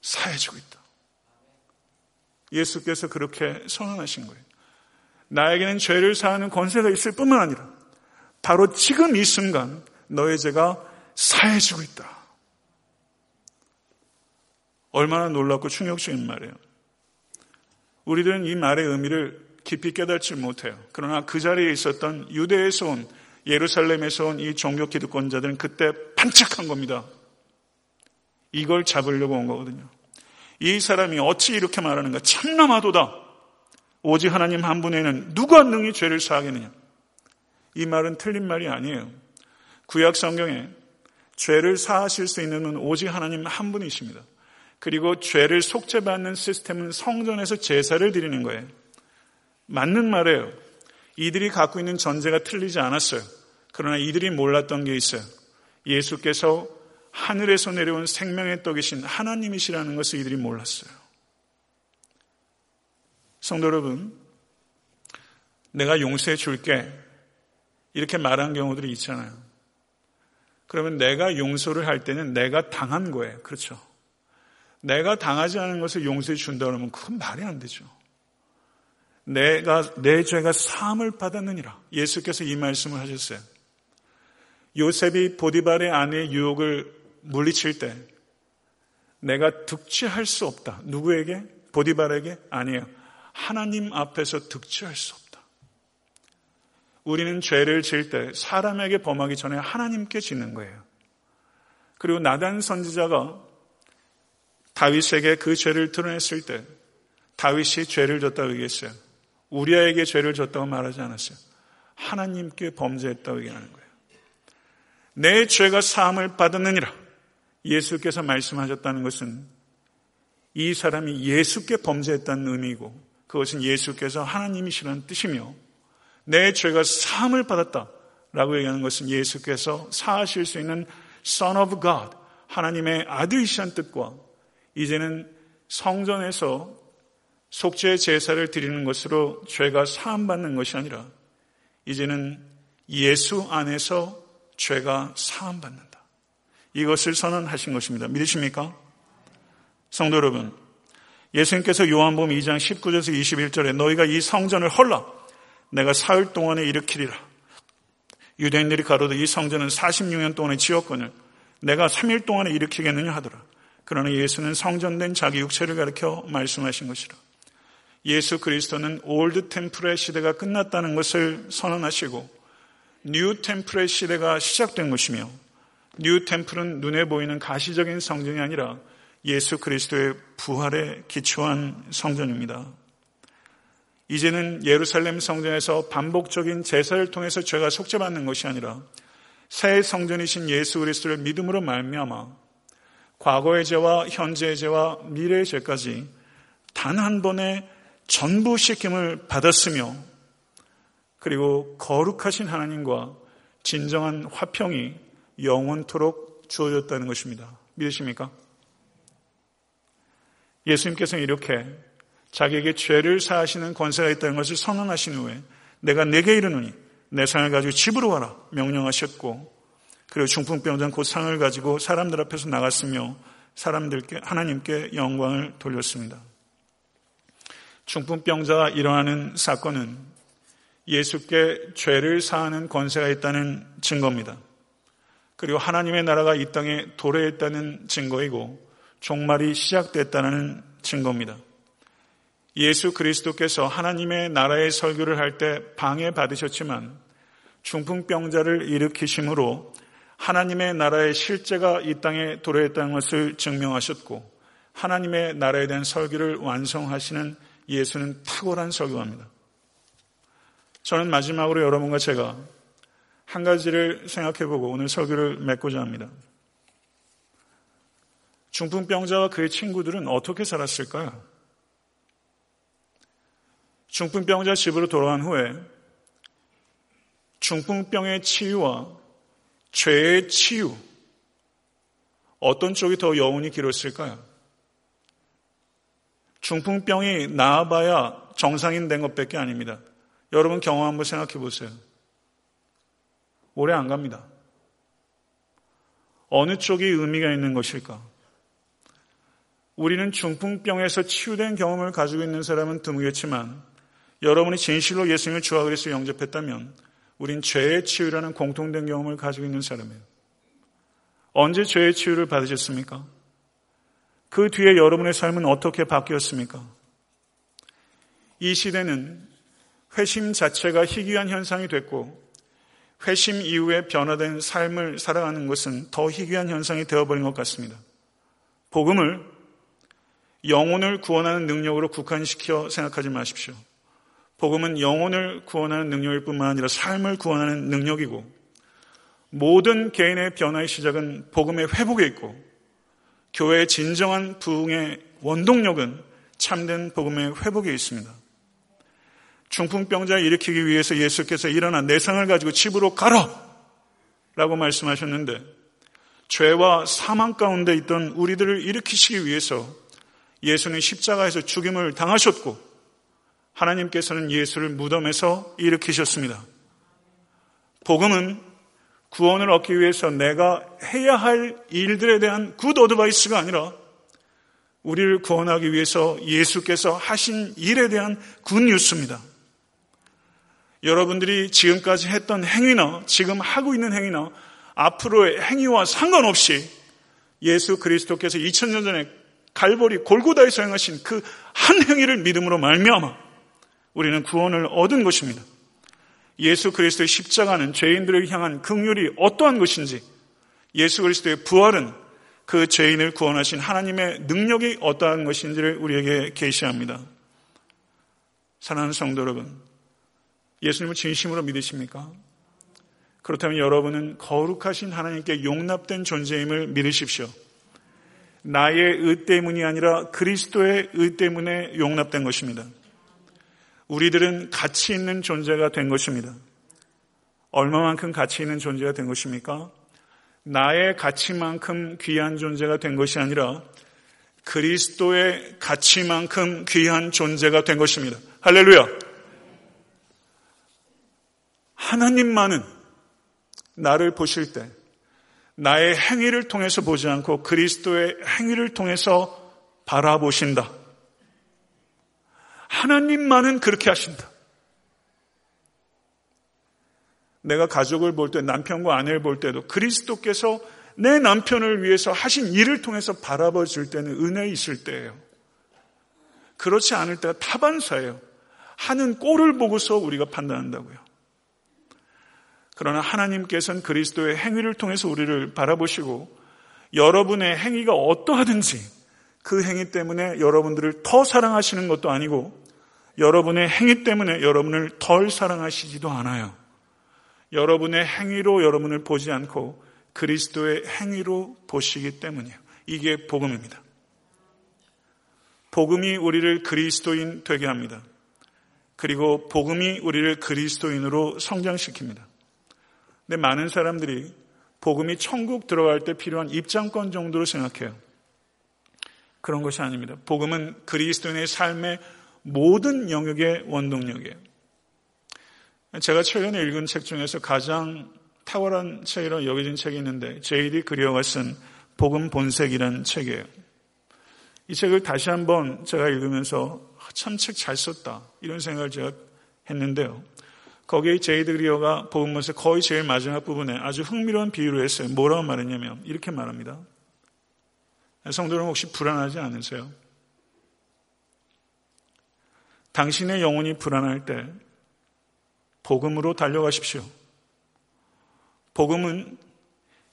사해지고 있다. 예수께서 그렇게 선언하신 거예요. 나에게는 죄를 사하는 권세가 있을 뿐만 아니라 바로 지금 이 순간 너의 죄가 사해지고 있다. 얼마나 놀랍고 충격적인 말이에요. 우리들은 이 말의 의미를 깊이 깨닫지 못해요. 그러나 그 자리에 있었던 유대에서 온 예루살렘에서 온 이 종교 기득권자들은 그때 반짝한 겁니다. 이걸 잡으려고 온 거거든요. 이 사람이 어찌 이렇게 말하는가? 참남하도다. 오직 하나님 한 분에는 누가 능히 죄를 사하겠느냐? 이 말은 틀린 말이 아니에요. 구약 성경에 죄를 사하실 수 있는 분 오직 하나님 한 분이십니다. 그리고 죄를 속죄받는 시스템은 성전에서 제사를 드리는 거예요. 맞는 말이에요. 이들이 갖고 있는 전제가 틀리지 않았어요. 그러나 이들이 몰랐던 게 있어요. 예수께서 하늘에서 내려온 생명의 떡이신 하나님이시라는 것을 이들이 몰랐어요. 성도 여러분, 내가 용서해 줄게. 이렇게 말한 경우들이 있잖아요. 그러면 내가 용서를 할 때는 내가 당한 거예요. 그렇죠. 내가 당하지 않은 것을 용서해 준다 그러면 그건 말이 안 되죠. 내가 내 죄가 사함을 받았느니라. 예수께서 이 말씀을 하셨어요. 요셉이 보디발의 아내의 유혹을 물리칠 때 내가 득취할 수 없다. 누구에게? 보디발에게? 아니에요. 하나님 앞에서 득취할 수 없다. 우리는 죄를 지을 때 사람에게 범하기 전에 하나님께 짓는 거예요. 그리고 나단 선지자가 다윗에게 그 죄를 드러냈을 때 다윗이 죄를 졌다고 얘기했어요. 우리아에게 죄를 졌다고 말하지 않았어요. 하나님께 범죄했다고 얘기하는 거예요. 내 죄가 사함을 받았느니라. 예수께서 말씀하셨다는 것은 이 사람이 예수께 범죄했다는 의미이고 그것은 예수께서 하나님이시라는 뜻이며 내 죄가 사함을 받았다라고 얘기하는 것은 예수께서 사하실 수 있는 Son of God, 하나님의 아들이시란 뜻과 이제는 성전에서 속죄 제사를 드리는 것으로 죄가 사함받는 것이 아니라 이제는 예수 안에서 죄가 사함받는다. 이것을 선언하신 것입니다. 믿으십니까? 성도 여러분, 예수님께서 요한복음 2장 19절에서 21절에 너희가 이 성전을 헐라 내가 사흘 동안에 일으키리라. 유대인들이 가로되 이 성전은 46년 동안에 지었거늘 내가 3일 동안에 일으키겠느냐 하더라. 그러나 예수는 성전된 자기 육체를 가리켜 말씀하신 것이라. 예수 그리스도는 old temple의 시대가 끝났다는 것을 선언하시고 new temple의 시대가 시작된 것이며 new temple은 눈에 보이는 가시적인 성전이 아니라 예수 그리스도의 부활에 기초한 성전입니다. 이제는 예루살렘 성전에서 반복적인 제사를 통해서 죄가 속죄받는 것이 아니라 새 성전이신 예수 그리스도를 믿음으로 말미암아 과거의 죄와 현재의 죄와 미래의 죄까지 단 한 번에 전부 씻김을 받았으며 그리고 거룩하신 하나님과 진정한 화평이 영원토록 주어졌다는 것입니다. 믿으십니까? 예수님께서는 이렇게 자기에게 죄를 사하시는 권세가 있다는 것을 선언하신 후에 내가 내게 이르노니 내 상을 가지고 집으로 와라 명령하셨고 그리고 중풍병자 곧 상을 가지고 사람들 앞에서 나갔으며 사람들께 하나님께 영광을 돌렸습니다. 중풍병자가 일어나는 사건은 예수께 죄를 사하는 권세가 있다는 증거입니다. 그리고 하나님의 나라가 이 땅에 도래했다는 증거이고 종말이 시작됐다는 증거입니다. 예수 그리스도께서 하나님의 나라의 설교를 할 때 방해받으셨지만 중풍병자를 일으키심으로 하나님의 나라의 실제가 이 땅에 도래했다는 것을 증명하셨고 하나님의 나라에 대한 설교를 완성하시는 예수는 탁월한 설교합니다. 저는 마지막으로 여러분과 제가 한 가지를 생각해보고 오늘 설교를 맺고자 합니다. 중풍병자와 그의 친구들은 어떻게 살았을까요? 중풍병자 집으로 돌아간 후에 중풍병의 치유와 죄의 치유, 어떤 쪽이 더 여운이 길었을까요? 중풍병이 나아봐야 정상인 된 것밖에 아닙니다. 여러분 경험 한번 생각해 보세요. 오래 안 갑니다. 어느 쪽이 의미가 있는 것일까? 우리는 중풍병에서 치유된 경험을 가지고 있는 사람은 드물겠지만 여러분이 진실로 예수님을 주와 그리스도 영접했다면 우린 죄의 치유라는 공통된 경험을 가지고 있는 사람이에요. 언제 죄의 치유를 받으셨습니까? 그 뒤에 여러분의 삶은 어떻게 바뀌었습니까? 이 시대는 회심 자체가 희귀한 현상이 됐고 회심 이후에 변화된 삶을 살아가는 것은 더 희귀한 현상이 되어버린 것 같습니다. 복음을 영혼을 구원하는 능력으로 국한시켜 생각하지 마십시오. 복음은 영혼을 구원하는 능력일 뿐만 아니라 삶을 구원하는 능력이고 모든 개인의 변화의 시작은 복음의 회복에 있고 교회의 진정한 부흥의 원동력은 참된 복음의 회복에 있습니다. 중풍병자 일으키기 위해서 예수께서 일어나 네 상을 가지고 집으로 가라! 라고 말씀하셨는데 죄와 사망 가운데 있던 우리들을 일으키시기 위해서 예수는 십자가에서 죽임을 당하셨고 하나님께서는 예수를 무덤에서 일으키셨습니다. 복음은 구원을 얻기 위해서 내가 해야 할 일들에 대한 good advice가 아니라 우리를 구원하기 위해서 예수께서 하신 일에 대한 good news입니다. 여러분들이 지금까지 했던 행위나 지금 하고 있는 행위나 앞으로의 행위와 상관없이 예수 그리스도께서 2000년 전에 갈보리 골고다에서 행하신 그 한 행위를 믿음으로 말미암아 우리는 구원을 얻은 것입니다. 예수 그리스도의 십자가는 죄인들을 향한 긍휼이 어떠한 것인지 예수 그리스도의 부활은 그 죄인을 구원하신 하나님의 능력이 어떠한 것인지를 우리에게 계시합니다. 사랑하는 성도 여러분, 예수님을 진심으로 믿으십니까? 그렇다면 여러분은 거룩하신 하나님께 용납된 존재임을 믿으십시오. 나의 의 때문이 아니라 그리스도의 의 때문에 용납된 것입니다. 우리들은 가치 있는 존재가 된 것입니다. 얼마만큼 가치 있는 존재가 된 것입니까? 나의 가치만큼 귀한 존재가 된 것이 아니라 그리스도의 가치만큼 귀한 존재가 된 것입니다. 할렐루야! 하나님만은 나를 보실 때 나의 행위를 통해서 보지 않고 그리스도의 행위를 통해서 바라보신다. 하나님만은 그렇게 하신다. 내가 가족을 볼 때, 남편과 아내를 볼 때도 그리스도께서 내 남편을 위해서 하신 일을 통해서 바라봐 줄 때는 은혜 있을 때예요. 그렇지 않을 때가 타반사예요. 하는 꼴을 보고서 우리가 판단한다고요. 그러나 하나님께서는 그리스도의 행위를 통해서 우리를 바라보시고 여러분의 행위가 어떠하든지 그 행위 때문에 여러분들을 더 사랑하시는 것도 아니고 여러분의 행위 때문에 여러분을 덜 사랑하시지도 않아요. 여러분의 행위로 여러분을 보지 않고 그리스도의 행위로 보시기 때문이에요. 이게 복음입니다. 복음이 우리를 그리스도인 되게 합니다. 그리고 복음이 우리를 그리스도인으로 성장시킵니다. 근데 많은 사람들이 복음이 천국 들어갈 때 필요한 입장권 정도로 생각해요. 그런 것이 아닙니다. 복음은 그리스도인의 삶의 모든 영역의 원동력이에요. 제가 최근에 읽은 책 중에서 가장 탁월한 책이라고 여겨진 책이 있는데 제이디 그리어가 쓴 복음 본색이라는 책이에요. 이 책을 다시 한번 제가 읽으면서 아, 참책 잘 썼다 이런 생각을 제가 했는데요. 거기에 J.D. 그리어가 복음본색 거의 제일 마지막 부분에 아주 흥미로운 비유를 했어요. 뭐라고 말했냐면 이렇게 말합니다. 성도 여러분 혹시 불안하지 않으세요? 당신의 영혼이 불안할 때 복음으로 달려가십시오. 복음은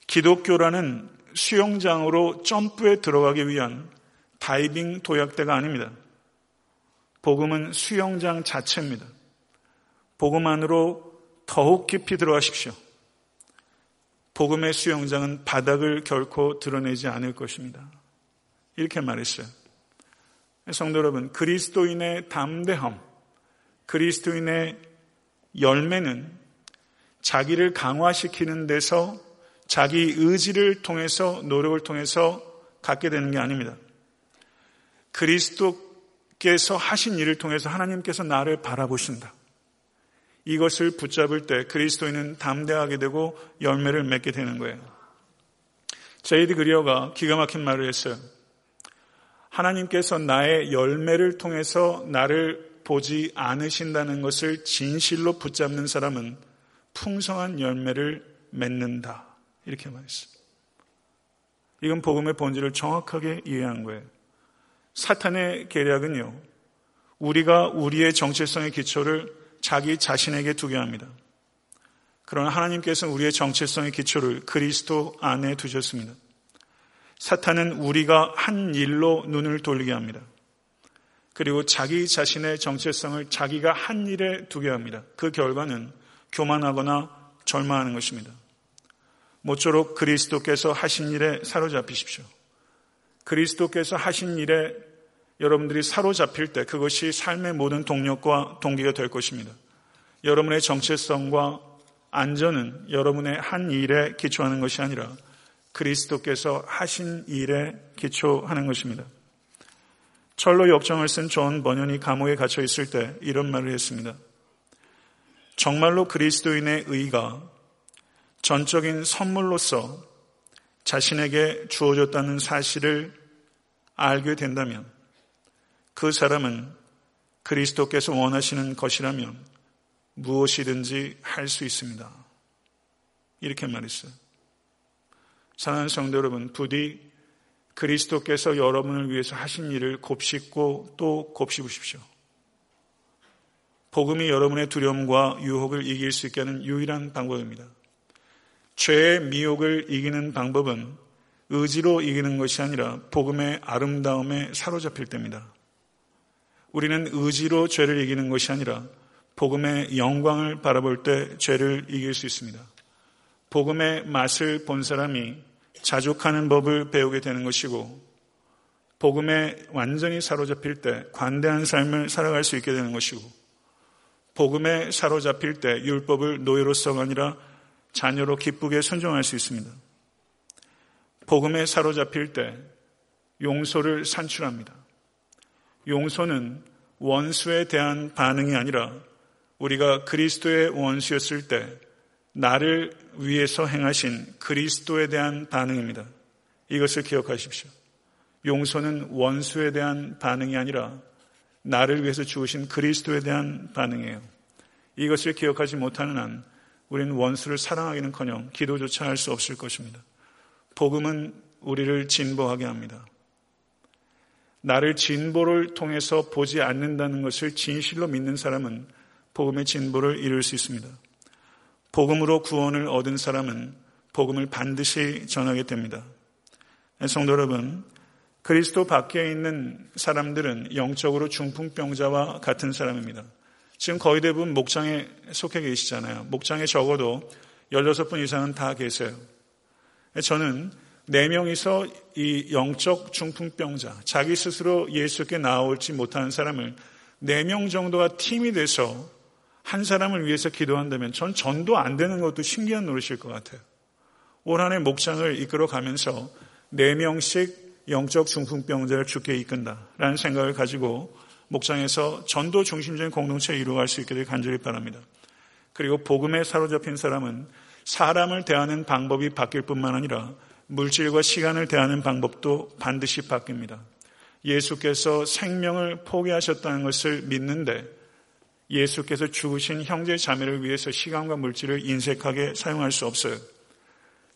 기독교라는 수영장으로 점프해 들어가기 위한 다이빙 도약대가 아닙니다. 복음은 수영장 자체입니다. 복음 안으로 더욱 깊이 들어가십시오. 복음의 수영장은 바닥을 결코 드러내지 않을 것입니다. 이렇게 말했어요. 성도 여러분, 그리스도인의 담대함, 그리스도인의 열매는 자기를 강화시키는 데서 자기 의지를 통해서 노력을 통해서 갖게 되는 게 아닙니다. 그리스도께서 하신 일을 통해서 하나님께서 나를 바라보신다. 이것을 붙잡을 때 그리스도인은 담대하게 되고 열매를 맺게 되는 거예요. 제이드 그리어가 기가 막힌 말을 했어요. 하나님께서 나의 열매를 통해서 나를 보지 않으신다는 것을 진실로 붙잡는 사람은 풍성한 열매를 맺는다. 이렇게 말했습니다. 이건 복음의 본질을 정확하게 이해한 거예요. 사탄의 계략은요, 우리가 우리의 정체성의 기초를 자기 자신에게 두게 합니다. 그러나 하나님께서는 우리의 정체성의 기초를 그리스도 안에 두셨습니다. 사탄은 우리가 한 일로 눈을 돌리게 합니다. 그리고 자기 자신의 정체성을 자기가 한 일에 두게 합니다. 그 결과는 교만하거나 절망하는 것입니다. 모쪼록 그리스도께서 하신 일에 사로잡히십시오. 그리스도께서 하신 일에 여러분들이 사로잡힐 때 그것이 삶의 모든 동력과 동기가 될 것입니다. 여러분의 정체성과 안전은 여러분의 한 일에 기초하는 것이 아니라 그리스도께서 하신 일에 기초하는 것입니다. 천로역정을 쓴 존 번연이 감옥에 갇혀 있을 때 이런 말을 했습니다. 정말로 그리스도인의 의가 전적인 선물로서 자신에게 주어졌다는 사실을 알게 된다면 그 사람은 그리스도께서 원하시는 것이라면 무엇이든지 할 수 있습니다. 이렇게 말했어요. 사랑하는 성도 여러분, 부디 그리스도께서 여러분을 위해서 하신 일을 곱씹고 또 곱씹으십시오. 복음이 여러분의 두려움과 유혹을 이길 수 있게 하는 유일한 방법입니다. 죄의 미혹을 이기는 방법은 의지로 이기는 것이 아니라 복음의 아름다움에 사로잡힐 때입니다. 우리는 의지로 죄를 이기는 것이 아니라 복음의 영광을 바라볼 때 죄를 이길 수 있습니다. 복음의 맛을 본 사람이 자족하는 법을 배우게 되는 것이고 복음에 완전히 사로잡힐 때 관대한 삶을 살아갈 수 있게 되는 것이고 복음에 사로잡힐 때 율법을 노예로서가 아니라 자녀로 기쁘게 순종할 수 있습니다. 복음에 사로잡힐 때 용서를 산출합니다. 용서는 원수에 대한 반응이 아니라 우리가 그리스도의 원수였을 때 나를 위해서 행하신 그리스도에 대한 반응입니다. 이것을 기억하십시오. 용서는 원수에 대한 반응이 아니라 나를 위해서 주으신 그리스도에 대한 반응이에요. 이것을 기억하지 못하는 한 우리는 원수를 사랑하기는커녕 기도조차 할 수 없을 것입니다. 복음은 우리를 진보하게 합니다. 나를 진보를 통해서 보지 않는다는 것을 진실로 믿는 사람은 복음의 진보를 이룰 수 있습니다. 복음으로 구원을 얻은 사람은 복음을 반드시 전하게 됩니다. 성도 여러분, 그리스도 밖에 있는 사람들은 영적으로 중풍병자와 같은 사람입니다. 지금 거의 대부분 목장에 속해 계시잖아요. 목장에 적어도 16분 이상은 다 계세요. 저는 4명이서 이 영적 중풍병자, 자기 스스로 예수께 나올지 못하는 사람을 4명 정도가 팀이 돼서 한 사람을 위해서 기도한다면 전 전도 안 되는 것도 신기한 노릇일 것 같아요. 올 한해 목장을 이끌어 가면서 4명씩 영적 중풍병자를 죽게 이끈다라는 생각을 가지고 목장에서 전도 중심적인 공동체를 이루어갈 수되 간절히 바랍니다. 그리고 복음에 사로잡힌 사람은 사람을 대하는 방법이 바뀔 뿐만 아니라 물질과 시간을 대하는 방법도 반드시 바뀝니다. 예수께서 생명을 포기하셨다는 것을 믿는데 예수께서 죽으신 형제 자매를 위해서 시간과 물질을 인색하게 사용할 수 없어요.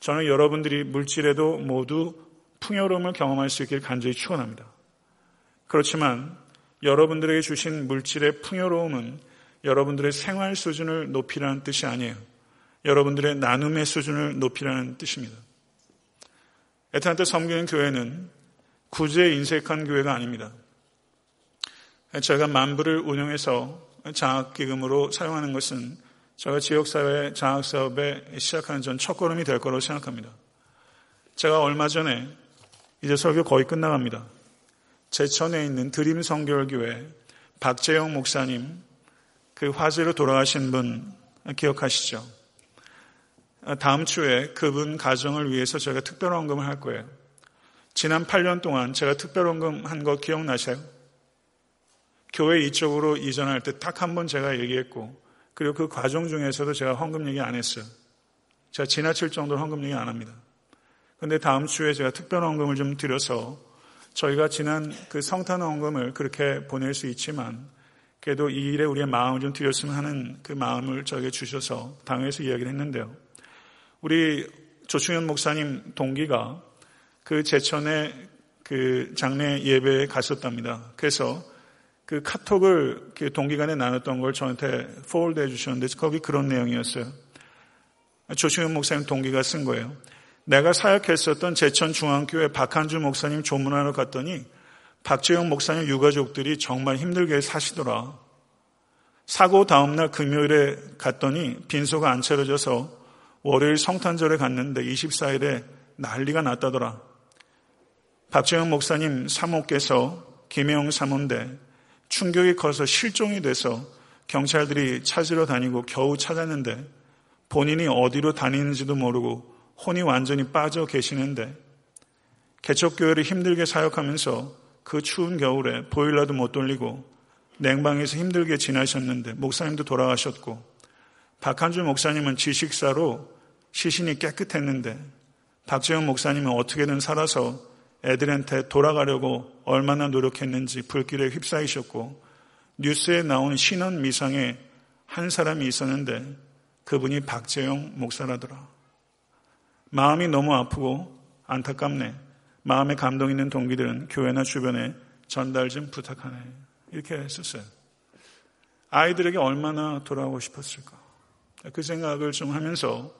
저는 여러분들이 물질에도 모두 풍요로움을 경험할 수 있길 간절히 축원합니다. 그렇지만 여러분들에게 주신 물질의 풍요로움은 여러분들의 생활 수준을 높이라는 뜻이 아니에요. 여러분들의 나눔의 수준을 높이라는 뜻입니다. 에탄한테 섬기는 교회는 구제 인색한 교회가 아닙니다. 제가 만부를 운영해서 장학기금으로 사용하는 것은 제가 지역사회 장학사업에 시작하는 전 첫걸음이 될 거라고 생각합니다. 제가 얼마 전에 이제 설교 거의 끝나갑니다. 제천에 있는 드림 성결교회 박재영 목사님 그 화재로 돌아가신 분 기억하시죠? 다음 주에 그분 가정을 위해서 저희가 특별원금을 할 거예요. 지난 8년 동안 제가 특별원금 한 거 기억나세요? 교회 이쪽으로 이전할 때 딱 한 번 제가 얘기했고 그리고 그 과정 중에서도 제가 헌금 얘기 안 했어요. 제가 지나칠 정도로 헌금 얘기 안 합니다. 근데 다음 주에 제가 특별 헌금을 좀 드려서 저희가 지난 그 성탄 헌금을 그렇게 보낼 수 있지만 그래도 이 일에 우리의 마음을 좀 드렸으면 하는 그 마음을 저에게 주셔서 당회에서 이야기를 했는데요. 우리 조충현 목사님 동기가 그 제천에 그 장례 예배에 갔었답니다. 그래서 그 카톡을 동기간에 나눴던 걸 저한테 forward 해주셨는데 거기 그런 내용이었어요. 조충현 목사님 동기가 쓴 거예요. 내가 사역했었던 제천중앙교회 박한주 목사님 조문하러 갔더니 박재영 목사님 유가족들이 정말 힘들게 사시더라. 사고 다음날 금요일에 갔더니 빈소가 안 차려져서 월요일 성탄절에 갔는데 24일에 난리가 났다더라. 박재영 목사님 사모께서 김혜영 사모인데 충격이 커서 실종이 돼서 경찰들이 찾으러 다니고 겨우 찾았는데 본인이 어디로 다니는지도 모르고 혼이 완전히 빠져 계시는데 개척교회를 힘들게 사역하면서 그 추운 겨울에 보일러도 못 돌리고 냉방에서 힘들게 지나셨는데 목사님도 돌아가셨고 박한주 목사님은 지식사로 시신이 깨끗했는데 박재영 목사님은 어떻게든 살아서 애들한테 돌아가려고 얼마나 노력했는지 불길에 휩싸이셨고 뉴스에 나온 신원 미상에 한 사람이 있었는데 그분이 박재영 목사라더라. 마음이 너무 아프고 안타깝네. 마음에 감동 있는 동기들은 교회나 주변에 전달 좀 부탁하네. 이렇게 했었어요. 아이들에게 얼마나 돌아오고 싶었을까. 그 생각을 좀 하면서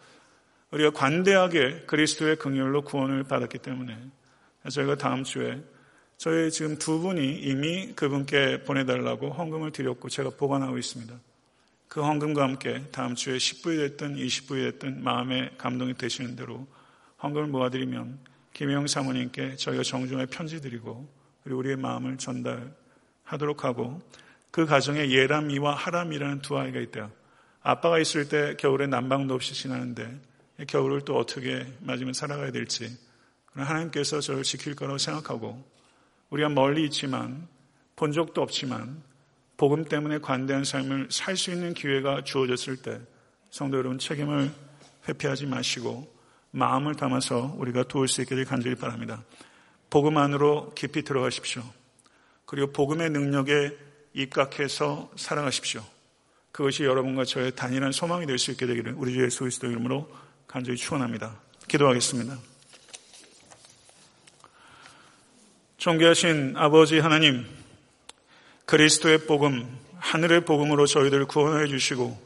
우리가 관대하게 그리스도의 긍휼로 구원을 받았기 때문에 저희가 다음 주에 저희 지금 두 분이 이미 그분께 보내달라고 헌금을 드렸고 제가 보관하고 있습니다. 그 헌금과 함께 다음 주에 10부이 됐든 20부이 됐든 마음에 감동이 되시는 대로 헌금을 모아드리면 김영 사모님께 저희가 정중하게 편지 드리고 그리고 우리의 마음을 전달하도록 하고 그 가정에 예람이와 하람이라는 두 아이가 있대요. 아빠가 있을 때 겨울에 난방도 없이 지나는데 겨울을 또 어떻게 맞으면 살아가야 될지 하나님께서 저를 지킬 거라고 생각하고 우리가 멀리 있지만 본 적도 없지만 복음 때문에 관대한 삶을 살 수 있는 기회가 주어졌을 때 성도 여러분 책임을 회피하지 마시고 마음을 담아서 우리가 도울 수 있기를 간절히 바랍니다. 복음 안으로 깊이 들어가십시오. 그리고 복음의 능력에 입각해서 살아가십시오. 그것이 여러분과 저의 단일한 소망이 될 수 있게 되기를 우리 주 예수 그리스도 이름으로 간절히 축원합니다. 기도하겠습니다. 존귀하신 아버지 하나님, 그리스도의 복음, 하늘의 복음으로 저희들 구원해 주시고,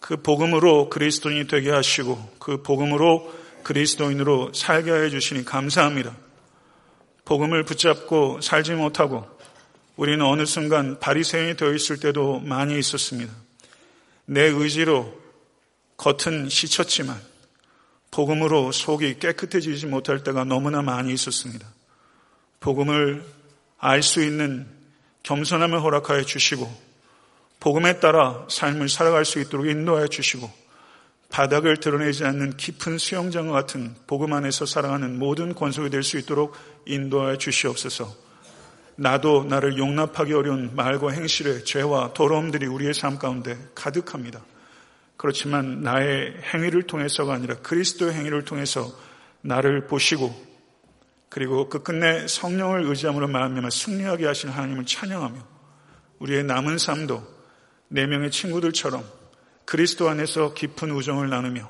그 복음으로 그리스도인이 되게 하시고, 그 복음으로 그리스도인으로 살게 해 주시니 감사합니다. 복음을 붙잡고 살지 못하고, 우리는 어느 순간 바리새인이 되어 있을 때도 많이 있었습니다. 내 의지로 겉은 시쳤지만 복음으로 속이 깨끗해지지 못할 때가 너무나 많이 있었습니다. 복음을 알 수 있는 겸손함을 허락하여 주시고 복음에 따라 삶을 살아갈 수 있도록 인도하여 주시고 바닥을 드러내지 않는 깊은 수영장과 같은 복음 안에서 살아가는 모든 권속이 될 수 있도록 인도하여 주시옵소서. 나도 나를 용납하기 어려운 말과 행실의 죄와 더러움들이 우리의 삶 가운데 가득합니다. 그렇지만 나의 행위를 통해서가 아니라 그리스도의 행위를 통해서 나를 보시고 그리고 그 끝내 성령을 의지함으로 말하면 승리하게 하신 하나님을 찬양하며 우리의 남은 삶도 네 명의 친구들처럼 그리스도 안에서 깊은 우정을 나누며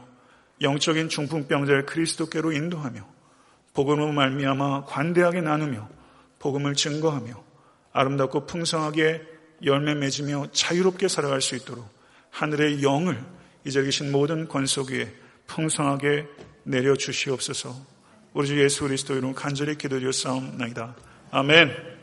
영적인 중풍병자를 그리스도께로 인도하며 복음으로 말미암아 관대하게 나누며 복음을 증거하며 아름답고 풍성하게 열매 맺으며 자유롭게 살아갈 수 있도록 하늘의 영을 이제 계신 모든 권속 위에 풍성하게 내려 주시옵소서. 우리 주 예수 그리스도 이름 간절히 기도드려 싸움나이다. 아멘.